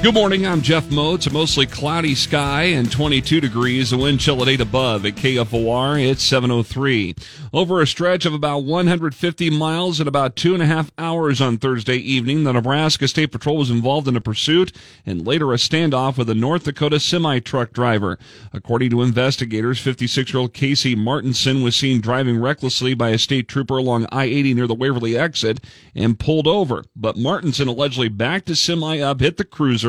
Good morning. I'm Jeff Motz. It's a mostly cloudy sky and 22 degrees. The wind chill at 8 above at KFOR. It's 703. Over a stretch of about 150 miles in about two and a half hours on Thursday evening, the Nebraska State Patrol was involved in a pursuit and later a standoff with a North Dakota semi truck driver. According to investigators, 56 year old Casey Martinson was seen driving recklessly by a state trooper along I 80 near the Waverly exit and pulled over. But Martinson allegedly backed his semi up, hit the cruiser,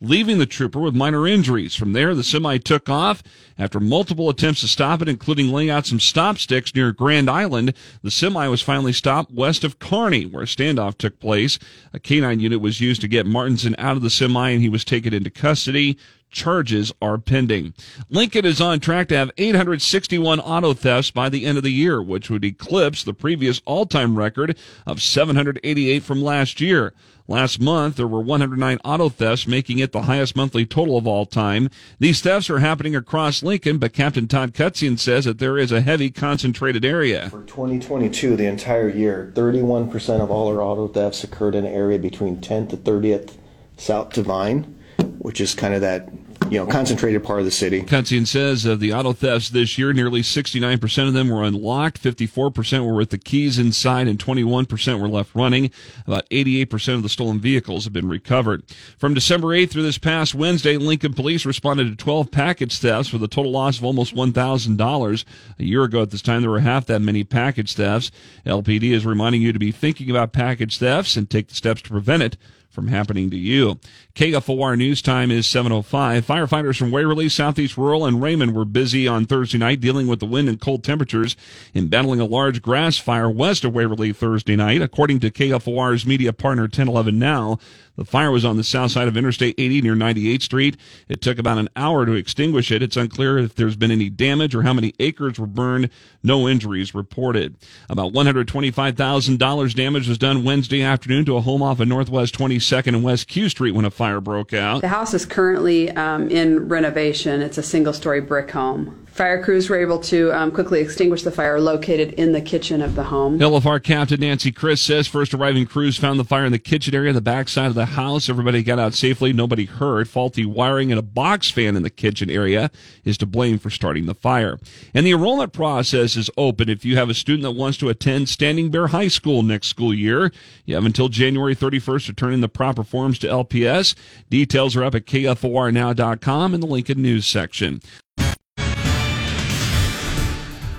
leaving the trooper with minor injuries. From there, the semi took off. After multiple attempts to stop it, including laying out some stop sticks near Grand Island, the semi was finally stopped west of Kearney, where a standoff took place. A canine unit was used to get Martinson out of the semi, and he was taken into custody charges are pending. Lincoln is on track to have 861 auto thefts by the end of the year, which would eclipse the previous all-time record of 788 from last year. Last month, there were 109 auto thefts, making it the highest monthly total of all time. These thefts are happening across Lincoln, but Captain Todd Kocian says that there is a heavy concentrated area. For 2022, the entire year, 31% of all our auto thefts occurred in an area between 10th to 30th South Divine, which is kind of that you know, concentrated part of the city. Kocian says of the auto thefts this year, nearly 69% of them were unlocked, 54% were with the keys inside, and 21% were left running. About 88% of the stolen vehicles have been recovered. From December 8th through this past Wednesday, Lincoln police responded to 12 package thefts with a total loss of almost $1,000. A year ago at this time, there were half that many package thefts. LPD is reminding you to be thinking about package thefts and take the steps to prevent it from happening to you. KFOR news time is 705. Firefighters from Waverly, Southeast Rural, and Raymond were busy on Thursday night dealing with the wind and cold temperatures in battling a large grass fire west of Waverly Thursday night. According to KFOR's media partner 1011 Now, the fire was on the south side of Interstate 80 near 98th Street. It took about an hour to extinguish it. It's unclear if there's been any damage or how many acres were burned. No injuries reported. About $125,000 damage was done Wednesday afternoon to a home off of Northwest 22nd and West Q Street when a fire broke out. The house is currently um, in renovation. It's a single story brick home. Fire crews were able to um, quickly extinguish the fire located in the kitchen of the home. LFR Captain Nancy Crist says first arriving crews found the fire in the kitchen area, the back side of the house. Everybody got out safely. Nobody hurt. Faulty wiring and a box fan in the kitchen area is to blame for starting the fire. And the enrollment process is open if you have a student that wants to attend Standing Bear High School next school year. You have until January 31st to turn in the proper forms to LPS. Details are up at KFORnow.com in the Lincoln News section.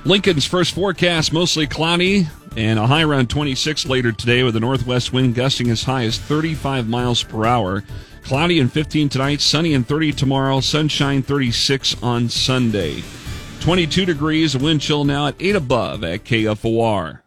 Lincoln's first forecast mostly cloudy and a high around 26 later today with a northwest wind gusting as high as 35 miles per hour. Cloudy and 15 tonight, sunny and 30 tomorrow, sunshine 36 on Sunday. 22 degrees, wind chill now at 8 above at KFOR.